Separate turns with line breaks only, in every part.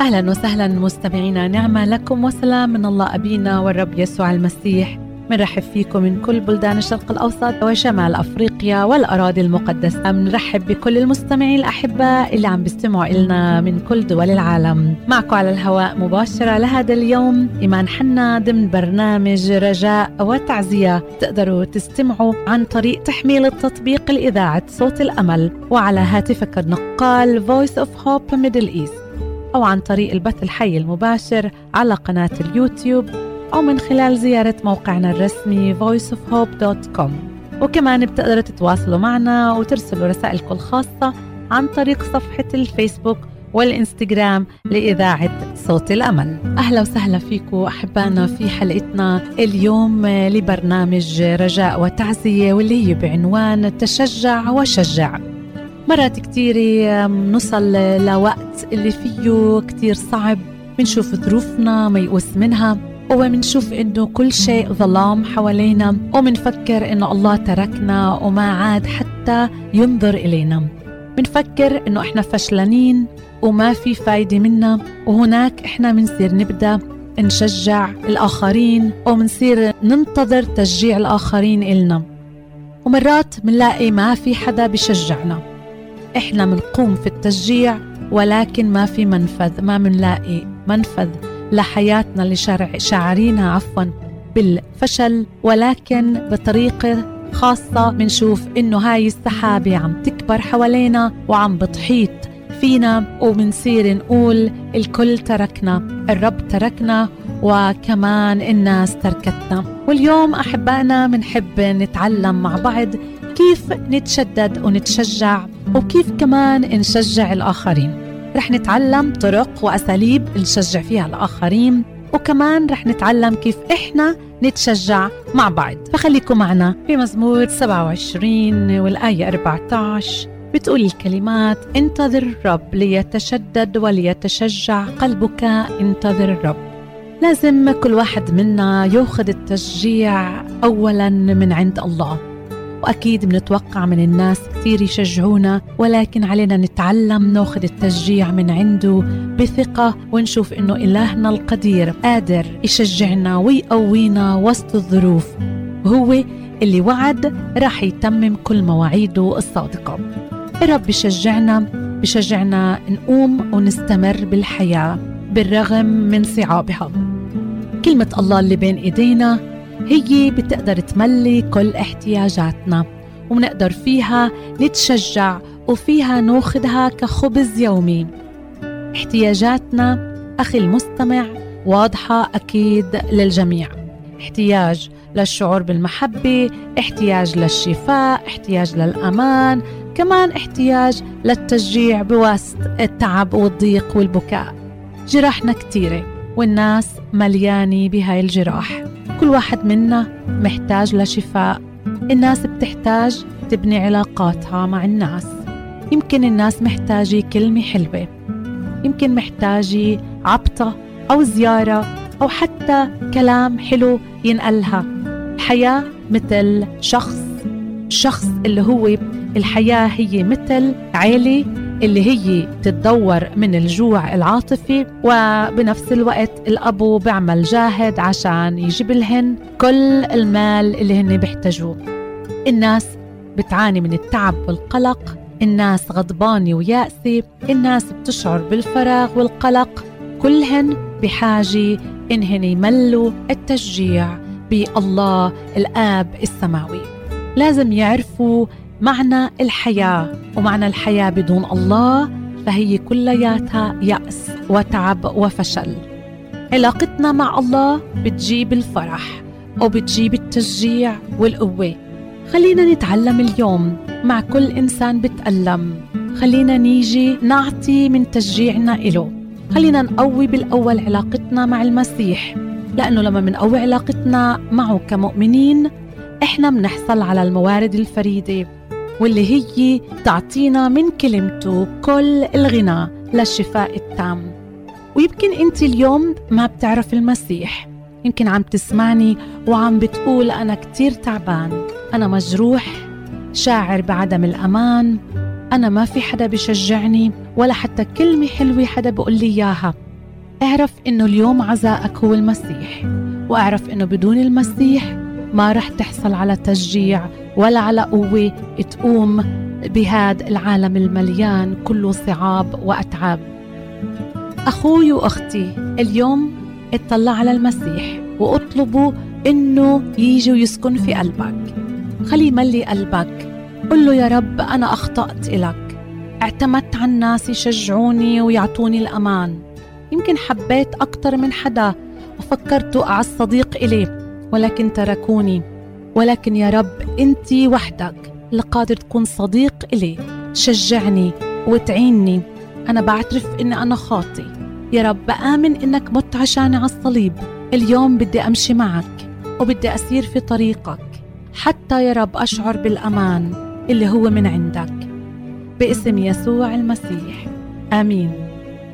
أهلا وسهلا مستمعينا. نعمة لكم وسلام من الله أبينا والرب يسوع المسيح. منرحب فيكم من كل بلدان الشرق الأوسط وشمال أفريقيا والأراضي المقدسة. منرحب بكل المستمعين الأحباء اللي عم بيستمعوا إلنا من كل دول العالم. معكم على الهواء مباشرة لهذا اليوم إيمان حنا ضمن برنامج رجاء وتعزية. تقدروا تستمعوا عن طريق تحميل التطبيق الإذاعة صوت الأمل. وعلى هاتفك النقال Voice of Hope Middle East. أو عن طريق البث الحي المباشر على قناة اليوتيوب أو من خلال زيارة موقعنا الرسمي voiceofhope.com وكمان بتقدروا تتواصلوا معنا وترسلوا رسائلكم الخاصة عن طريق صفحة الفيسبوك والإنستغرام لإذاعة صوت الأمل. أهلا وسهلا فيكم أحبائنا في حلقتنا اليوم لبرنامج رجاء وتعزية واللي هي بعنوان تشجع وشجع. مرات كتيرة نوصل لوقت اللي فيه كتير صعب. بنشوف ظروفنا ميؤوس منها. ومنشوف إنه كل شيء ظلام حوالينا. ومنفكر إنه الله تركنا وما عاد حتى ينظر إلينا. منفكر إنه إحنا فشلانين وما في فايدة منا. وهناك إحنا منصير نبدأ نشجع الآخرين ومنصير ننتظر تشجيع الآخرين إلنا. ومرات منلاقي ما في حدا بشجعنا إحنا منقوم في التشجيع ولكن ما في منفذ ما منلاقي منفذ لحياتنا اللي شعرينها عفوا بالفشل ولكن بطريقة خاصة منشوف إنه هاي السحابة عم تكبر حوالينا وعم بتحيط فينا ومنصير نقول الكل تركنا الرب تركنا وكمان الناس تركتنا. واليوم أحبائنا منحب نتعلم مع بعض كيف نتشدد ونتشجع وكيف كمان نشجع الآخرين. رح نتعلم طرق وأساليب نشجع فيها الآخرين وكمان رح نتعلم كيف إحنا نتشجع مع بعض. فخليكم معنا في مزمور 27 والآية 14 بتقول الكلمات انتظر الرب ليتشدد وليتشجع قلبك انتظر الرب. لازم كل واحد منا ياخذ التشجيع اولا من عند الله. وأكيد بنتوقع من الناس كثير يشجعونا ولكن علينا نتعلم ناخذ التشجيع من عنده بثقة ونشوف إنه إلهنا القدير قادر يشجعنا ويقوينا وسط الظروف. وهو اللي وعد راح يتمم كل مواعيده الصادقة. الرب بشجعنا بشجعنا نقوم ونستمر بالحياة بالرغم من صعابها. كلمة الله اللي بين إيدينا هي بتقدر تملي كل احتياجاتنا ومنقدر فيها نتشجع وفيها ناخدها كخبز يومي. احتياجاتنا أخي المستمع واضحة أكيد للجميع. احتياج للشعور بالمحبة احتياج للشفاء احتياج للأمان كمان احتياج للتشجيع بواسط التعب والضيق والبكاء. جراحنا كتيرة والناس مليانة بهاي الجراح. كل واحد منا محتاج لشفاء. الناس بتحتاج تبني علاقاتها مع الناس. يمكن الناس محتاجة كلمة حلوة. يمكن محتاجة عبطة أو زيارة أو حتى كلام حلو ينقلها. الحياة مثل شخص. شخص اللي هو الحياة هي مثل عيلة اللي هي تتدور من الجوع العاطفي وبنفس الوقت الأبو بيعمل جاهد عشان يجيب لهن كل المال اللي هن بيحتاجوه. الناس بتعاني من التعب والقلق الناس غضبانة ويأسة الناس بتشعر بالفراغ والقلق. كلهن بحاجة إنهن يملوا التشجيع بألله الآب السماوي. لازم يعرفوا معنى الحياة ومعنى الحياة بدون الله فهي كلياتها يأس وتعب وفشل. علاقتنا مع الله بتجيب الفرح وبتجيب التشجيع والقوة. خلينا نتعلم اليوم مع كل إنسان بتألم. خلينا نيجي نعطي من تشجيعنا إله. خلينا نقوي بالأول علاقتنا مع المسيح لأنه لما منقوي علاقتنا معه كمؤمنين إحنا منحصل على الموارد الفريدة. واللي هي تعطينا من كلمته كل الغنى للشفاء التام. ويمكن انت اليوم ما بتعرف المسيح. يمكن عم تسمعني وعم بتقول أنا كتير تعبان أنا مجروح شاعر بعدم الأمان أنا ما في حدا بشجعني ولا حتى كلمة حلوة حدا بقول لي إياها. اعرف إنه اليوم عزائك هو المسيح وأعرف إنه بدون المسيح ما رح تحصل على تشجيع ولا على قوة تقوم بهذا العالم المليان كله صعاب وأتعاب. أخوي وأختي اليوم اطلع على المسيح واطلبوا إنه يجي ويسكن في قلبك. خليه يملي قلبك. قل له يا رب أنا أخطأت إلك. اعتمدت على الناس يشجعوني ويعطوني الأمان. يمكن حبيت أكتر من حدا وفكرت أعز صديق إلي ولكن تركوني. ولكن يا رب أنت وحدك. اللي قادر تكون صديق إلي. تشجعني وتعيني. أنا بعترف إني أنا خاطي. يا رب بآمن إنك مت عشاني على الصليب اليوم بدي أمشي معك وبدي أسير في طريقك. حتى يا رب أشعر بالأمان اللي هو من عندك. باسم يسوع المسيح. آمين.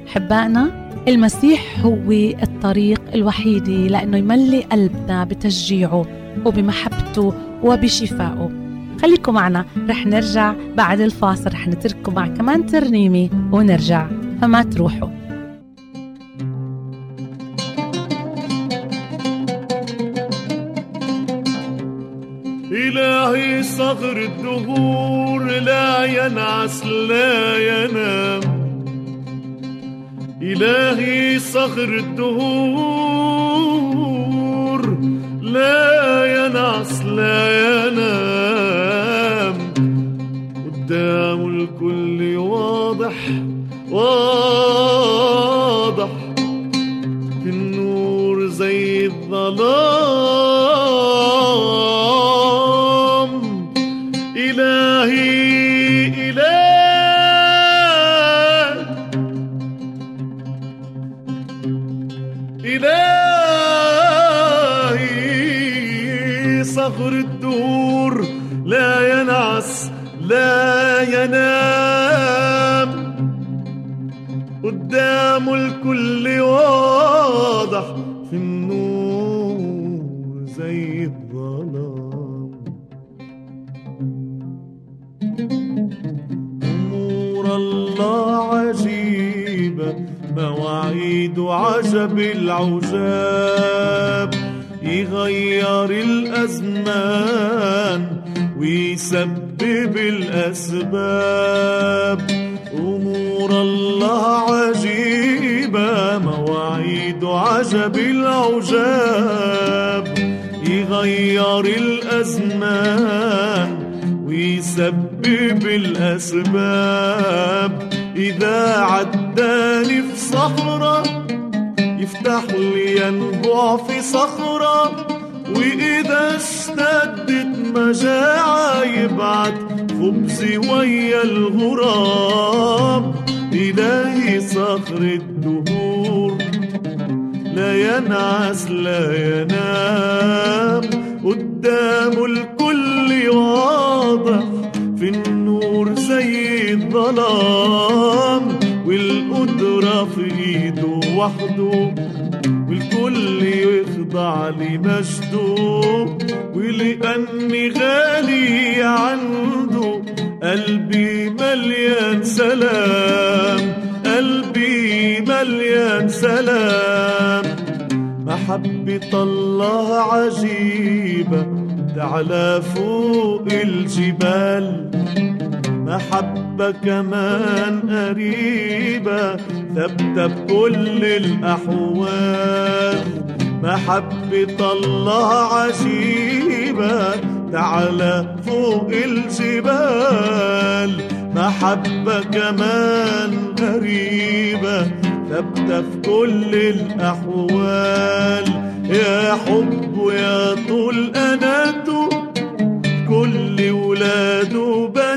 حبائنا المسيح هو الطريق الوحيد لأنه يملي قلبنا بتشجيعه وبمحبته وبشفائه. خليكم معنا رح نرجع بعد الفاصل رح نترككم مع كمان ترنيمة ونرجع. فما تروحوا.
إلهي صغر الدهور لا ينعس لا ينام. إلهي صخر الدهور. لا ينعس لا ينام. قدام الكل واضح واضح. أمور الله عجيبة مواعيد عجب العجاب. يغير الأزمان ويسبب الأسباب. أمور الله عجيبة مواعيد عجب العجاب. يغير الأزمان ويسبب الأسباب. إذا عداني في صخرة يفتح لي ينبع في صخرة. وإذا اشتدت مجاعة يبعت خبزي ويا الغراب. إلهي صخر الدهور لا ينعس لا ينام. قدام الكل واضح في النور زي الظلام والقدرة في إيده وحده والكل يخضع لمجده ولأني غالي عنده قلبي مليان سلام قلبي مليان سلام. محبة الله عجيبة تعلى فوق الجبال. محبة كمان قريبة ثابتة بكل الأحوال. محبة الله عجيبة. تعلى فوق الجبال. محبة كمان غريبة ثابتة في كل الأحوال. يا حب يا طول أناته كل ولاده وبناته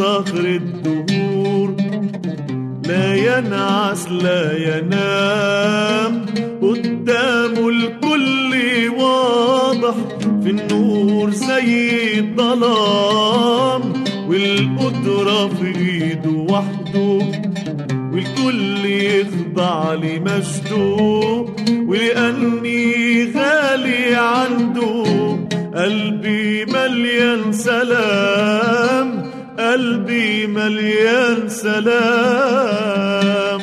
صخر الدهور. لا ينعس لا ينام. قدامه الكل واضح في النور زي الظلام. والقدرة في ايده وحده والكل يخضع لمجده. مليان سلام.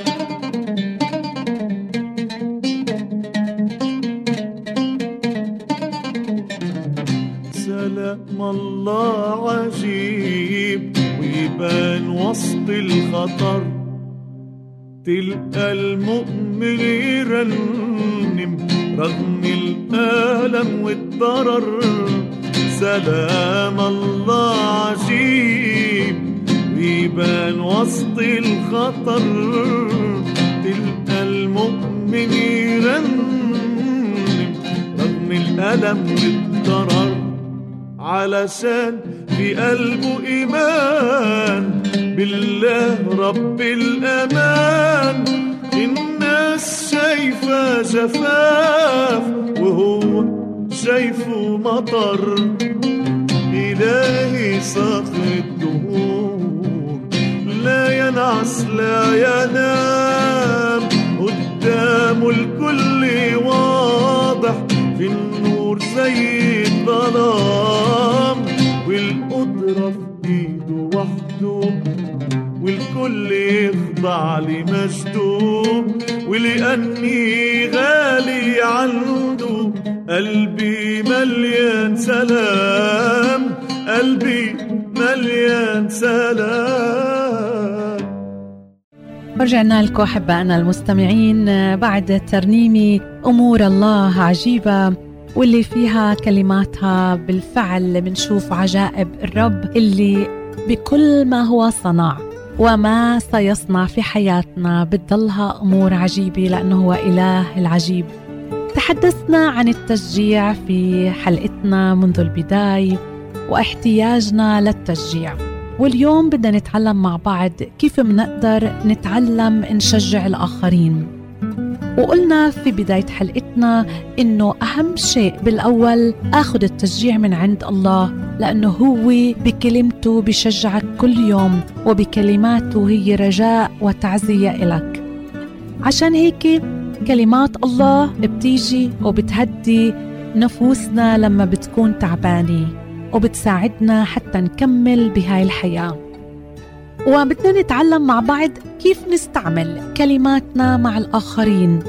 سلام الله عجيب ويبان وسط الخطر. تلقى المؤمن يرنم رغم الألم والضرر. سلام الله عجيب. ويبان وسط الخطر تلقى المؤمن يرنم رغم الألم والضرر علشان في قلبه إيمان. بالله رب الأمان الناس شايفة جفاف وهو شايفه مطر. إلهي صخر الدهور. لا ينام قدامه الكل واضح في النور زي الظلام والقدرة في إيده وحده والكل يخضع لمجده ولأني غالي عنده قلبي مليان سلام قلبي مليان سلام
ورجعنا لكم أحبائنا المستمعين بعد ترنيمة أمور الله عجيبة واللي فيها كلماتها بالفعل بنشوف عجائب الرب اللي بكل ما هو صنع وما سيصنع في حياتنا بتضلها أمور عجيبة لأنه هو إله العجيب. تحدثنا عن التشجيع في حلقتنا منذ البداية وإحتياجنا للتشجيع. واليوم بدنا نتعلم مع بعض كيف منقدر نتعلم نشجع الآخرين. وقلنا في بداية حلقتنا إنه أهم شيء بالأول أخذ التشجيع من عند الله لأنه هو بكلمته بشجعك كل يوم وبكلماته هي رجاء وتعزية إلك. عشان هيك كلمات الله بتيجي وبتهدي نفوسنا لما بتكون تعبانة. وبتساعدنا حتى نكمل بهاي الحياة. وبدنا نتعلم مع بعض كيف نستعمل كلماتنا مع الآخرين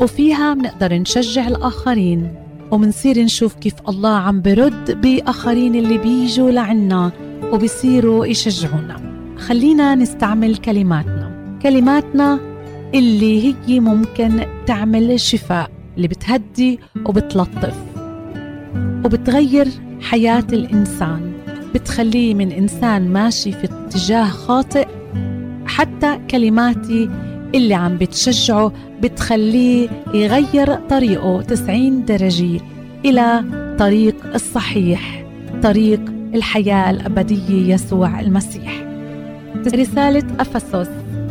وفيها بنقدر نشجع الآخرين ومنصير نشوف كيف الله عم برد بآخرين اللي بيجوا لعنا وبصيروا يشجعونا. خلينا نستعمل كلماتنا. كلماتنا اللي هي ممكن تعمل شفاء اللي بتهدي وبتلطف وبتغير حياة الإنسان. بتخليه من إنسان ماشي في اتجاه خاطئ. حتى كلماتي اللي عم بتشجعه بتخليه يغير طريقه 90 درجة إلى طريق الصحيح طريق الحياة الأبدية يسوع المسيح. رسالة أفسس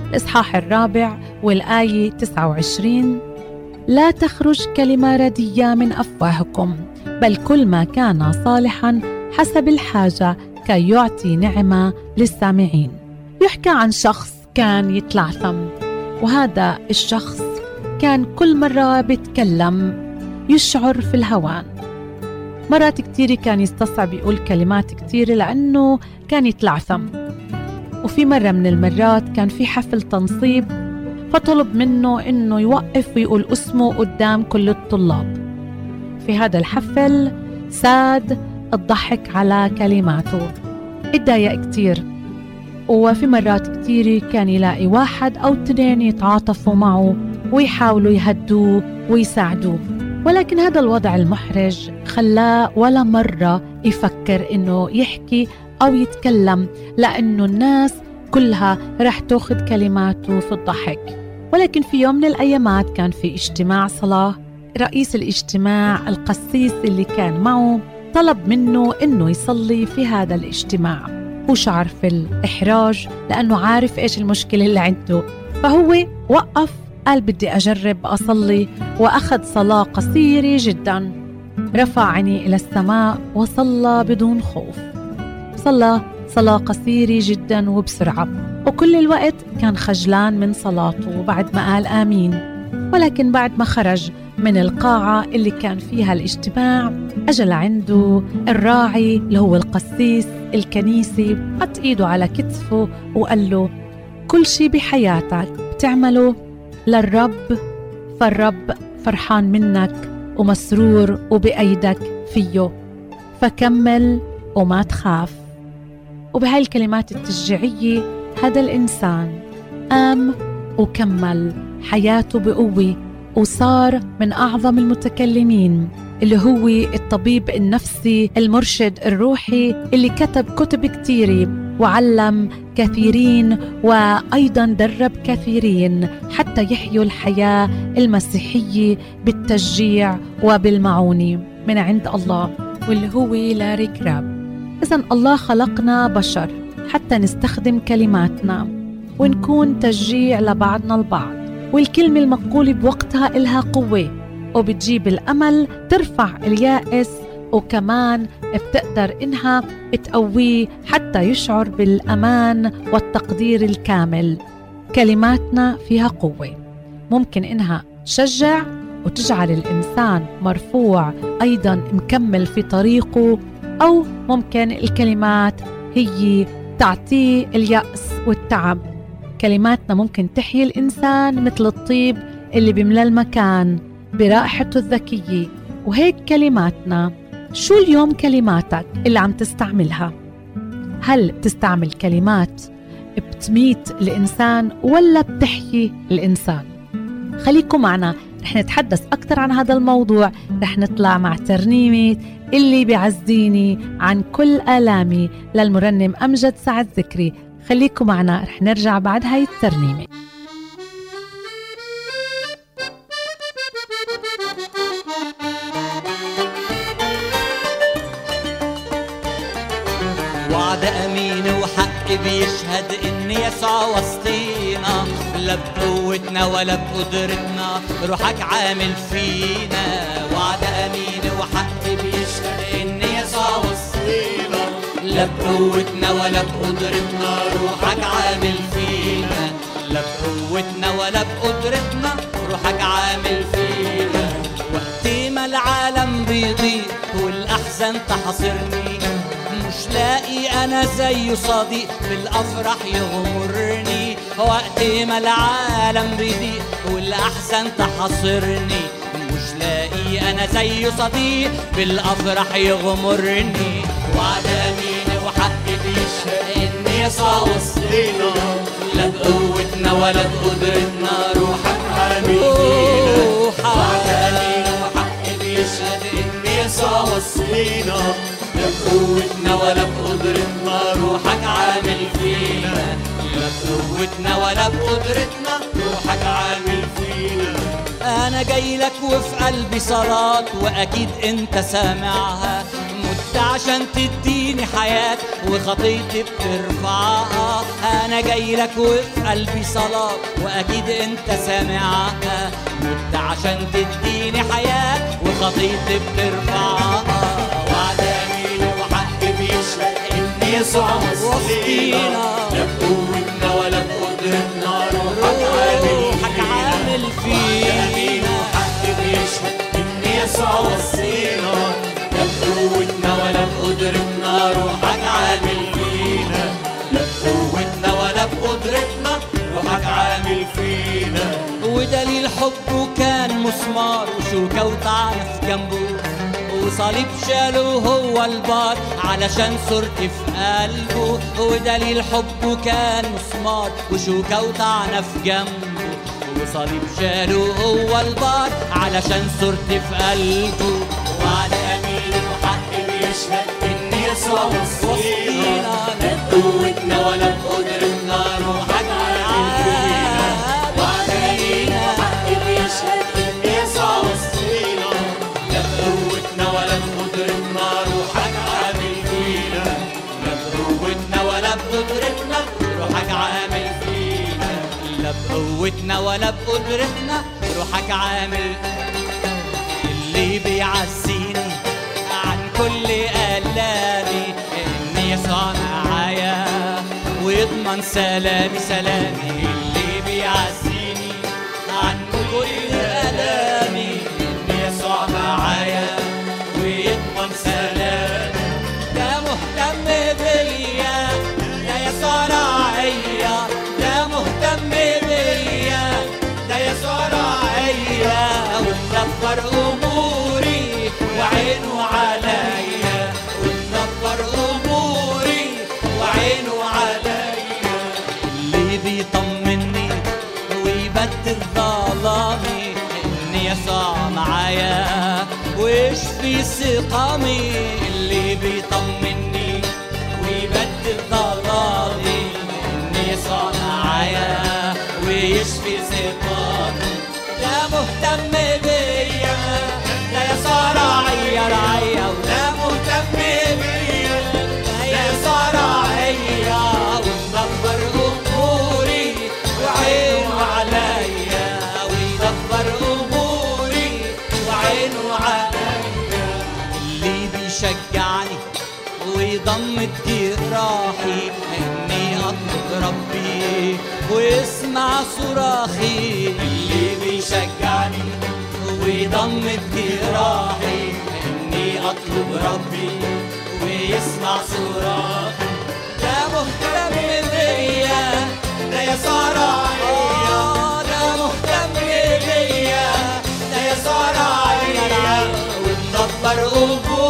الإصحاح الرابع والآية 29 لا تخرج كلمة ردية من أفواهكم. بل كل ما كان صالحا حسب الحاجة كي يعطي نعمة للسامعين. يحكى عن شخص كان يتلعثم وهذا الشخص كان كل مرة بيتكلم يشعر في الهوان. مرات كتير كان يستصعب يقول كلمات كتير لأنه كان يتلعثم وفي مرة من المرات كان في حفل تنصيب فطلب منه إنه يوقف ويقول اسمه قدام كل الطلاب. في هذا الحفل ساد الضحك على كلماته. اتضايق كتير. وفي مرات كتير كان يلاقي واحد أو اثنين يتعاطفوا معه ويحاولوا يهدوه ويساعدوه. ولكن هذا الوضع المحرج خلاه ولا مرة يفكر إنه يحكي أو يتكلم لأنه الناس كلها رح تأخذ كلماته في الضحك. ولكن في يوم من الأيامات كان في اجتماع صلاة رئيس الاجتماع القسيس اللي كان معه طلب منه إنه يصلي في هذا الاجتماع. وشعر في الإحراج لأنه عارف إيش المشكلة اللي عنده. فهو وقف قال بدي أجرب أصلي وأخذ صلاة قصيرة جدا. رفع عيني إلى السماء وصلى بدون خوف. صلى صلاة قصيرة جدا وبسرعة. وكل الوقت كان خجلان من صلاته بعد ما قال آمين. ولكن بعد ما خرج من القاعة اللي كان فيها الاجتماع أجى لعنده الراعي اللي هو القسيس الكنيسي حط إيده على كتفه وقال له كل شي بحياتك بتعمله للرب فالرب فرحان منك ومسرور وبأيدك فيه فكمل وما تخاف. وبهاي الكلمات التشجيعية هذا الإنسان قام وكمل حياته بقوة وصار من أعظم المتكلمين اللي هو الطبيب النفسي المرشد الروحي اللي كتب كتب كتيرة وعلم كثيرين وأيضا درب كثيرين حتى يحيوا الحياة المسيحية بالتشجيع وبالمعونة. من عند الله واللي هو لاري كراب. إذا الله خلقنا بشر حتى نستخدم كلماتنا ونكون تشجيع لبعضنا البعض. والكلمة المقولة بوقتها إلها قوة وبتجيب الأمل ترفع اليائس وكمان بتقدر إنها تقويه حتى يشعر بالأمان والتقدير الكامل. كلماتنا فيها قوة ممكن إنها تشجع وتجعل الإنسان مرفوع أيضا مكمل في طريقه أو ممكن الكلمات هي تعطيه اليأس والتعب. كلماتنا ممكن تحيي الإنسان مثل الطيب اللي بيملى المكان برائحته الذكية وهيك كلماتنا. شو اليوم كلماتك اللي عم تستعملها؟ هل بتستعمل كلمات بتميت الإنسان ولا بتحيي الإنسان؟ خليكم معنا رح نتحدث أكثر عن هذا الموضوع. رح نطلع مع ترنيمة اللي بيعزيني عن كل آلامي للمرنم أمجد سعد ذكري. خليكم معنا رح نرجع بعد هاي الترنيمة.
وعد أمين وحق بيشهد إن يسوع وسطينا. لا بقوتنا ولا بقدرتنا روحك عامل فينا. وعد أمين لا بقوتنا ولا بقدرتنا روحك عامل فينا. لا بقوتنا ولا بقدرتنا روحك عامل فينا. وقت ما العالم بيضيق والأحزان تحاصرني مش لاقي أنا زيه صديق بالأفراح يغمرني. وقت ما العالم بيضيق والأحزان تحاصرني مش لاقي أنا زيه صديق بالأفراح يغمرني. بيشهد يسوع وسطينا لا بقوتنا ولا بقدرتنا روحك عامل فينا وعد أمين وحق بيشهد إن يسوع وسطينا لا بقوتنا ولا بقدرتنا روحك عامل فينا. لا بقوتنا ولا بقدرتنا روحك عامل فينا. أنا جاي لك وفي قلبي صلاة وأكيد أنت سامعها. عشان تديني حياة وخطيتي بترفعها أنا جاي لك وفي قلبي صلاة وأكيد أنت سامعها. مت عشان تديني حياة وخطيتي بترفعها وعد امين وحق بيشهد ان يسوع وسطينا لا بقوتنا ولا بقدرتنا روحك عامل فينا. حق بيشهد ان يسوع وسطينا روحك عامل فينا. لا بقوتنا ولا بقدرتنا روحك عامل فينا. ودليل حبه كان مسمار وشوكة جنبه. وصليب شاله هو البار علشان صورتي في قلبه. ودليل حبه كان مسمار وشوكة وطعنة في جنبه. وصليب شاله هو البار علشان صورتي في قلبه. وعد امين وحق بيشهد. لا بقوتنا ولا بقدرتنا روحك بيشهد يسوع وسطينا لا بقوتنا ولا بقدرتنا روحك عامل فينا لا بقوتنا ولا بقدرتنا روحك عامل فينا لا بقوتنا ولا بقدرتنا روحك عامل اللي بيعزيني عن كل آلامي يسوع معايا ويضمن سلامي سلامي. معايا ويشفي سقامي اللي بيطمني؟ ويبدل ظلامي إن يسوع معايا ويشفي سقامي؟ لا مهتم بيا لا يسوع رعيا رعيا ولا ويضمد جراحي اني اطلب ربي ويسمع صراخي اللي بيشجعني ويضمد جراحي اني اطلب ربي ويسمع صراخي لا مهتم بيا لا يسار عليا لا مهتم بيا لا يسار عليا ومدبر اموري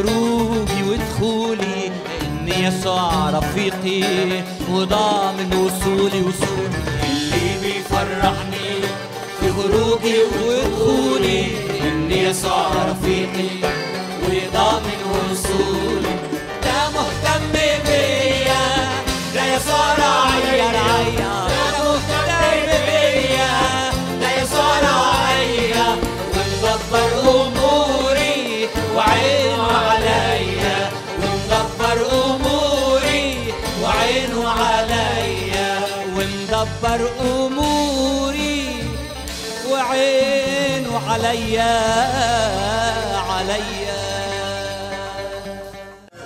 خروجي ودخولي ان يسوع رفيقي. وضامن وصولي وصولي. اللي بيفرحني في خروجي ودخولي ان يسوع رفيقي. وضامن وصولي. لا مهتم بيا لا يسوع رعيا ومدبر أموري وعينه عليا عليا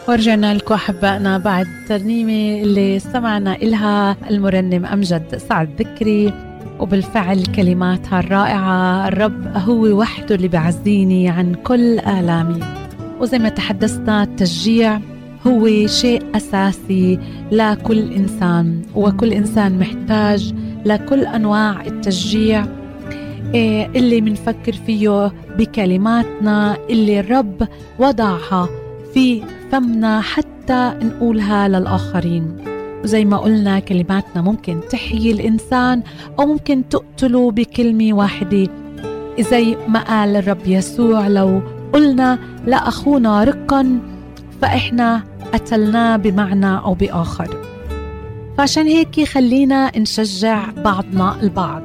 ورجعنا لكم أحبائنا بعد ترنيمة اللي استمعنا إلها المرنم أمجد سعد ذكري وبالفعل كلماتها الرائعة الرب هو وحده اللي بيعزيني عن كل آلامي. وزي ما تحدثنا التشجيع هو شيء أساسي لكل إنسان وكل إنسان محتاج لكل أنواع التشجيع إيه اللي منفكر فيه بكلماتنا اللي الرب وضعها في فمنا حتى نقولها للآخرين. وزي ما قلنا كلماتنا ممكن تحيي الإنسان أو ممكن تقتله بكلمة واحدة. زي ما قال الرب يسوع لو قلنا لأخونا رقا فإحنا قتلناه بمعنى أو بآخر. فعشان هيك خلينا نشجع بعضنا البعض.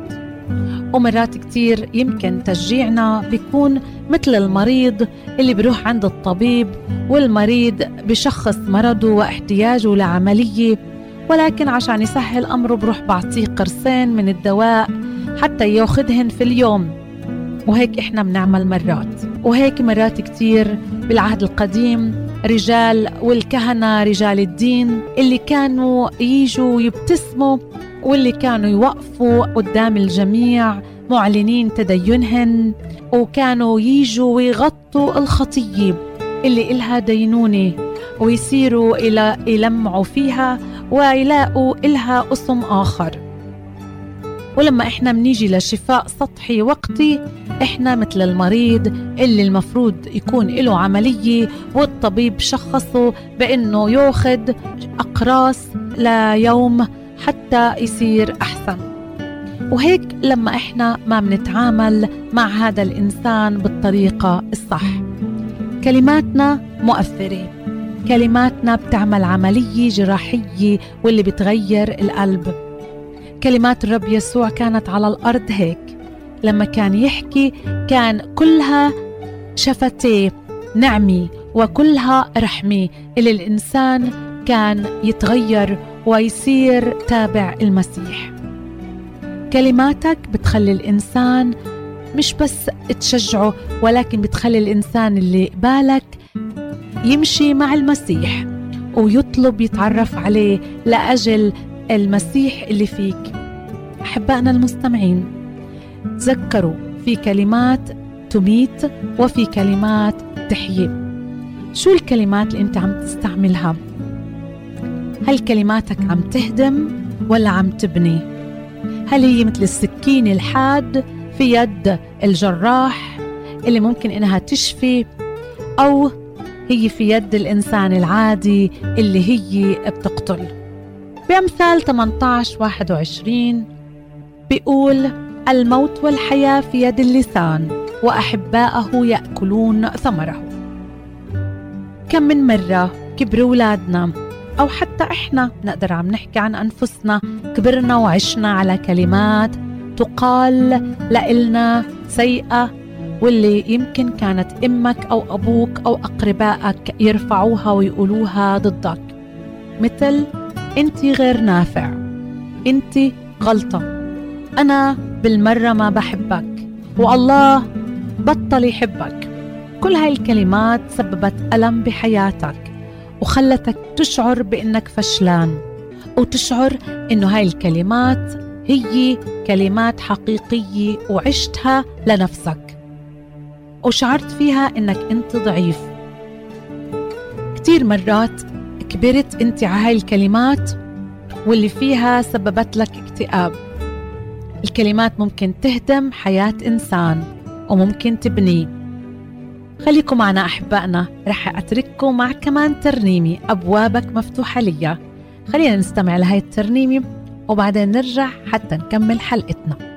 ومرات كتير يمكن تشجيعنا بيكون مثل المريض اللي بيروح عند الطبيب والمريض بشخص مرضه واحتياجه لعملية ولكن عشان يسهل أمره بروح بعطيه قرصين من الدواء حتى ياخدهن في اليوم. وهيك إحنا بنعمل مرات. وهيك مرات كتير بالعهد القديم رجال والكهنة رجال الدين اللي كانوا يجوا يبتسموا واللي كانوا يوقفوا قدام الجميع معلنين تدينهن وكانوا يجوا ويغطوا الخطية اللي إلها دينونة ويصيروا إلى يلمعوا فيها ويلاقوا إلها اسم آخر. ولما إحنا منيجي لشفاء سطحي وقتي إحنا مثل المريض اللي المفروض يكون له عملية والطبيب شخصه بأنه ياخد أقراص ليوم حتى يصير أحسن. وهيك لما إحنا ما بنتعامل مع هذا الإنسان بالطريقة الصح. كلماتنا مؤثرة. كلماتنا بتعمل عملية جراحية واللي بتغير القلب. كلمات الرب يسوع كانت على الأرض هيك. لما كان يحكي كان كلها شفتيه نعمي وكلها رحمة اللي الإنسان كان يتغير ويصير تابع المسيح. كلماتك بتخلي الإنسان مش بس تشجعه ولكن بتخلي الإنسان اللي قبالك يمشي مع المسيح ويطلب يتعرف عليه لأجل المسيح اللي فيك. أحبائنا المستمعين تذكروا في كلمات تميت وفي كلمات تحيي. شو الكلمات اللي أنت عم تستعملها؟ هل كلماتك عم تهدم ولا عم تبني؟ هل هي مثل السكين الحاد في يد الجراح اللي ممكن إنها تشفي؟ أو هي في يد الإنسان العادي اللي هي بتقتل؟ بأمثال 18 21 بيقول الموت والحياة في يد اللسان وأحباءه يأكلون ثمره. كم من مرة كبروا أولادنا أو حتى إحنا نقدر عم نحكي عن أنفسنا كبرنا وعشنا على كلمات تقال لإلنا سيئة واللي يمكن كانت إمك أو أبوك أو أقربائك يرفعوها ويقولوها ضدك. مثل انت غير نافع. انت غلطة. أنا بالمرة ما بحبك. والله بطل يحبك. كل هاي الكلمات سببت ألم بحياتك وخلتك تشعر بإنك فشلان وتشعر إنه هاي الكلمات هي كلمات حقيقية وعشتها لنفسك وشعرت فيها إنك أنت ضعيف. كتير مرات كبرت أنت على هاي الكلمات واللي فيها سببت لك اكتئاب. الكلمات ممكن تهدم حياة إنسان وممكن تبنيه خليكم معنا أحبائنا رح أترككم مع كمان ترنيمة أبوابك مفتوحة ليا. خلينا نستمع لهي الترنيمة وبعدين نرجع حتى نكمل حلقتنا.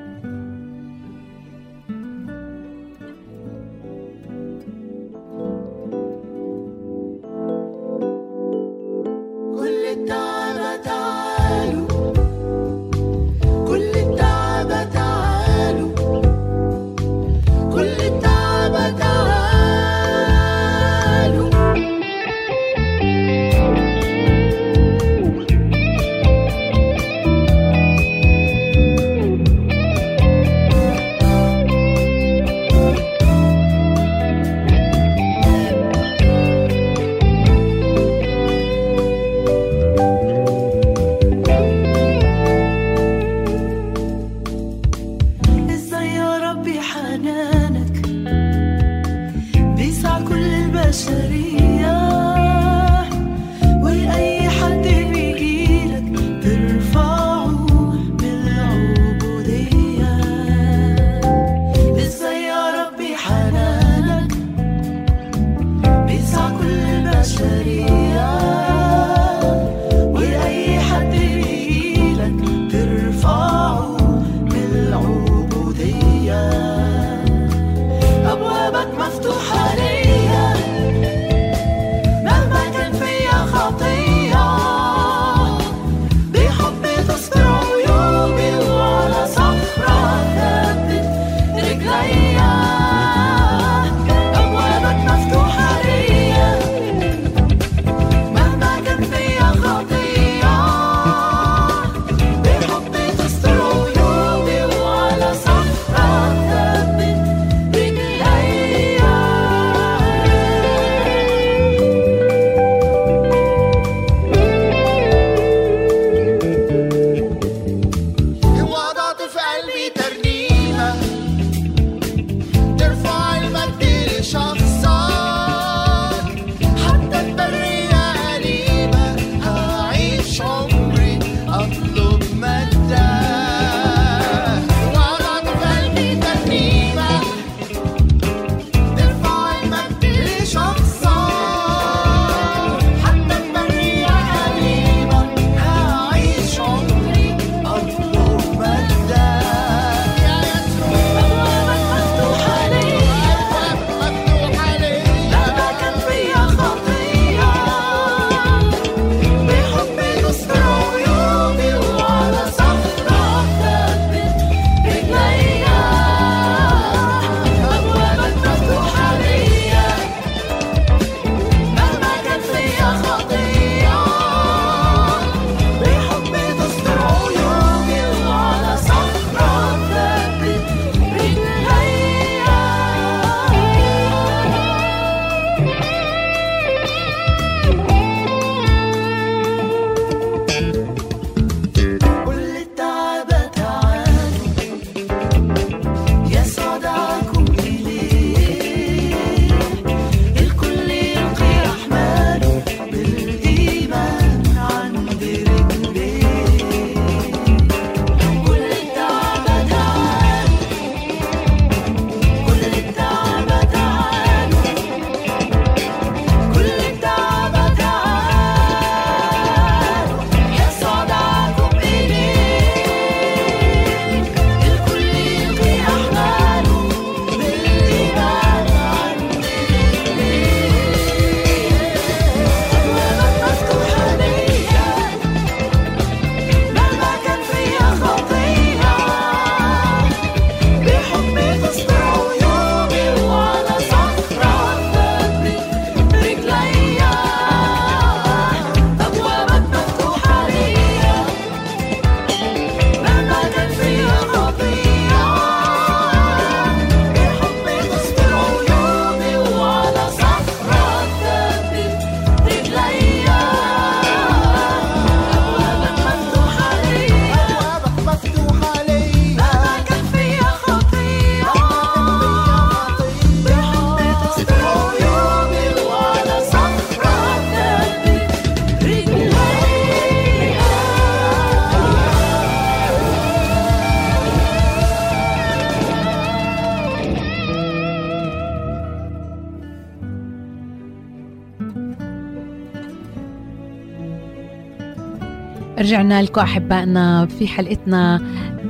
رجعنا لكم أحبائنا في حلقتنا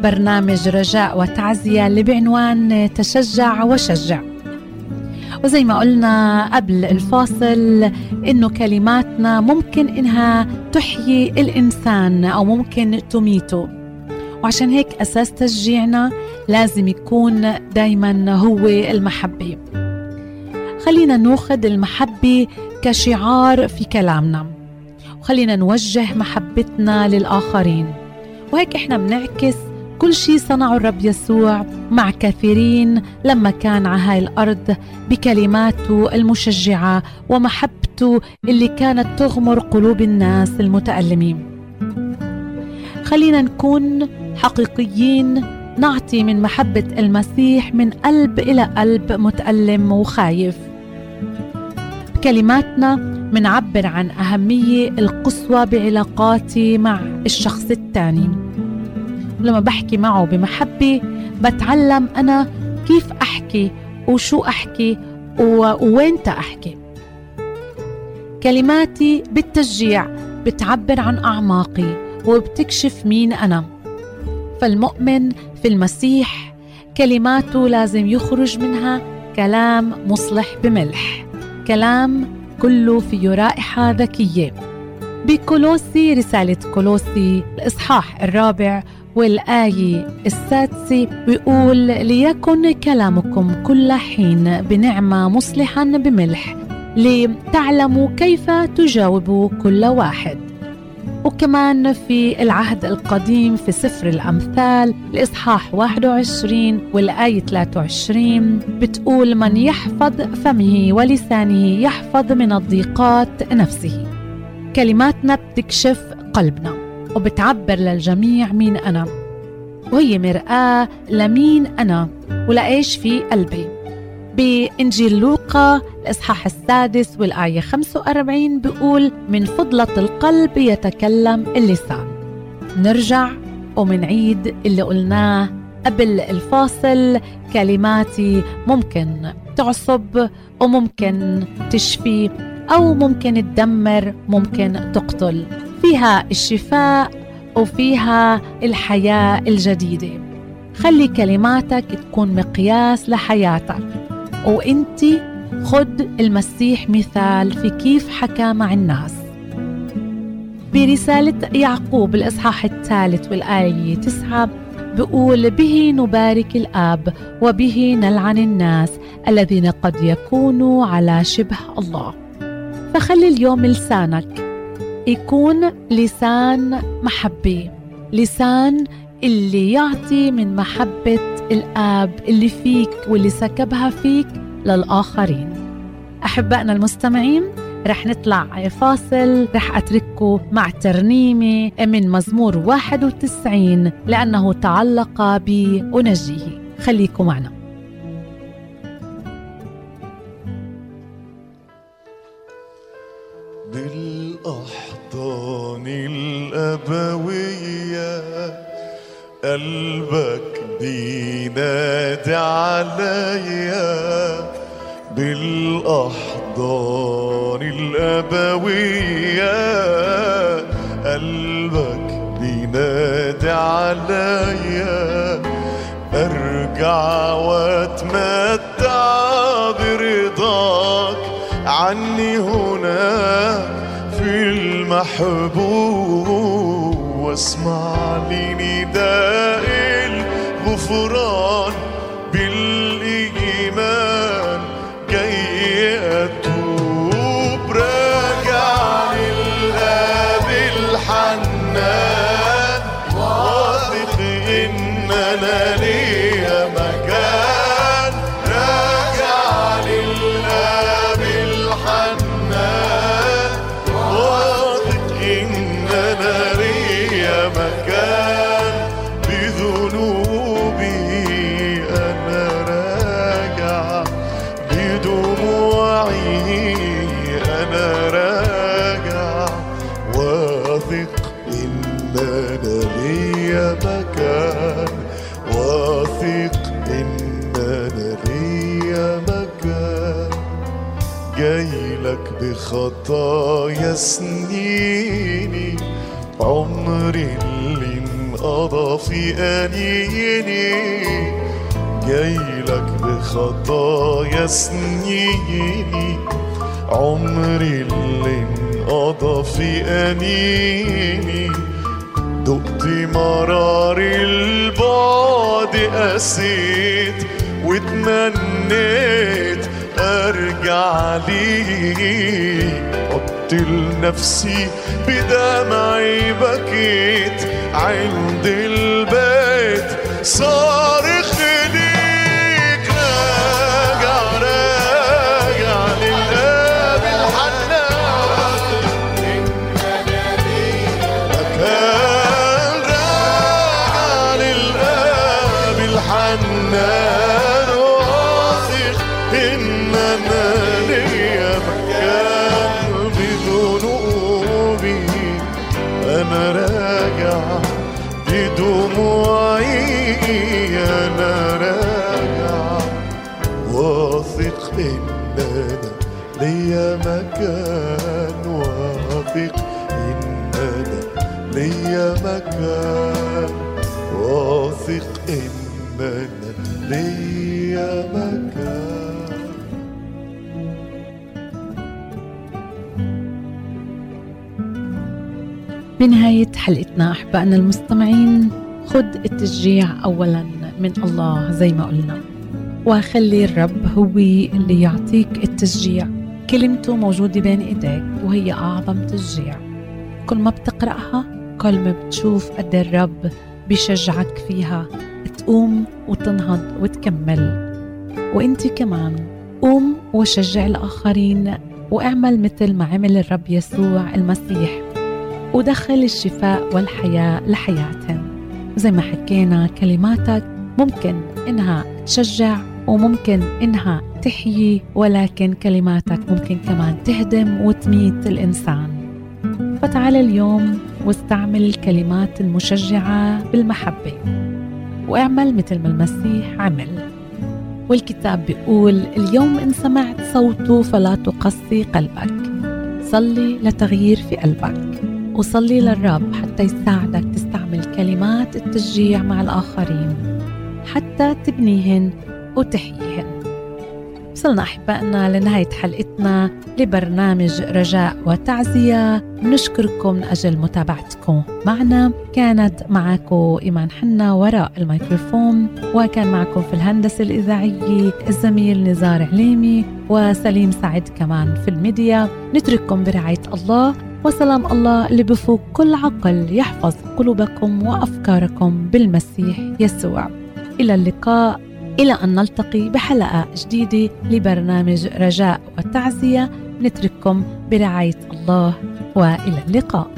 برنامج رجاء وتعزية اللي بعنوان تشجع وشجع. وزي ما قلنا قبل الفاصل إنه كلماتنا ممكن إنها تحيي الإنسان أو ممكن تميته. وعشان هيك أساس تشجيعنا لازم يكون دايما هو المحبة. خلينا ناخذ المحبة كشعار في كلامنا. وخلينا نوجه محبتنا للآخرين. وهيك إحنا بنعكس كل شيء صنعه الرب يسوع مع كثيرين لما كان على هاي الأرض بكلماته المشجعة ومحبته اللي كانت تغمر قلوب الناس المتألمين. خلينا نكون حقيقيين نعطي من محبة المسيح من قلب إلى قلب متألم وخايف. بكلماتنا منعبر عن أهمية القصوى بعلاقاتي مع الشخص الثاني. لما بحكي معه بمحبة بتعلم أنا كيف أحكي وشو أحكي ووين أحكي كلماتي بالتشجيع بتعبر عن أعماقي وبتكشف مين أنا. فالمؤمن في المسيح كلماته لازم يخرج منها كلام مصلح بملح. كلام كله فيه رائحة ذكية. بكولوسي رسالة كولوسي الإصحاح الرابع والآية السادسة بيقول ليكن كلامكم كل حين بنعمة مصلحا بملح لتعلموا كيف تجاوبوا كل واحد. وكمان في العهد القديم في سفر الأمثال الإصحاح 21 والآية 23 بتقول من يحفظ فمه ولسانه يحفظ من الضيقات نفسه كلماتنا بتكشف قلبنا وبتعبر للجميع مين أنا. وهي مرآة لمين أنا ولإيش في قلبي. بإنجيل لوقا الإصحاح السادس والآية 45 بيقول من فضلة القلب يتكلم اللسان. نرجع ومنعيد اللي قلناه قبل الفاصل كلماتي ممكن تعصب وممكن تشفي أو ممكن تدمر ممكن تقتل. فيها الشفاء وفيها الحياة الجديدة. خلي كلماتك تكون مقياس لحياتك. وانت خد المسيح مثال في كيف حكى مع الناس. برسالة يعقوب الإصحاح الثالث والآية تسعة بقول به نبارك الآب وبه نلعن الناس الذين قد يكونوا على شبه الله. فخلي اليوم لسانك يكون لسان محبة لسان اللي يعطي من محبة الآب اللي فيك واللي سكبها فيك للآخرين. أحبائنا المستمعين رح نطلع فاصل رح أترككم مع ترنيمة من مزمور 91 لأنه تعلق بي أنجيه. خليكم معنا.
بالأحضان الأبوية قلبك عليا بالأحضان الأبوية. قلبك بينادي عليا أرجع وأتمتع برضاك. عني هناك في المحبوب واسمع لي نداء. بخطايا سنيني عمري اللي انقضى في أنيني. جايلك بخطايا سنيني عمري اللي انقضى في أنيني. دقت مرار البعد قسيت واتمنيت أرجع ليك. لنفسي بدمعي بكيت عند البيت صارخ
بنهاية حلقتنا. أحبائنا المستمعين خد التشجيع أولا من الله زي ما قلنا وخلي الرب هو اللي يعطيك التشجيع. كلمته موجودة بين إيديك وهي أعظم تشجيع. كل ما بتقرأها كل ما بتشوف قد الرب بيشجعك فيها تقوم وتنهض وتكمل. وانت كمان قوم وشجع الآخرين واعمل مثل ما عمل الرب يسوع المسيح. ودخل الشفاء والحياة لحياتهم زي ما حكينا كلماتك ممكن إنها تشجع وممكن إنها تحيي ولكن كلماتك ممكن كمان تهدم وتميت الإنسان. فتعال اليوم واستعمل الكلمات المشجعة بالمحبة واعمل مثل ما المسيح عمل. والكتاب بيقول اليوم إن سمعت صوته فلا تقسي قلبك صلي لتغيير في قلبك. وصلي للرب حتى يساعدك تستعمل كلمات التشجيع مع الآخرين حتى تبنيهن وتحييهن. وصلنا أحبائنا لنهاية حلقتنا لبرنامج رجاء وتعزية. نشكركم من أجل متابعتكم. معنا كانت معكم إيمان حنا وراء الميكروفون وكان معكم في الهندسة الإذاعية الزميل نزار عليمي وسليم سعد كمان في الميديا. نترككم برعاية الله. وسلام الله اللي بفوق كل عقل يحفظ قلوبكم وأفكاركم بالمسيح يسوع. إلى اللقاء. إلى أن نلتقي بحلقة جديدة لبرنامج رجاء وتعزية. نترككم برعاية الله وإلى اللقاء.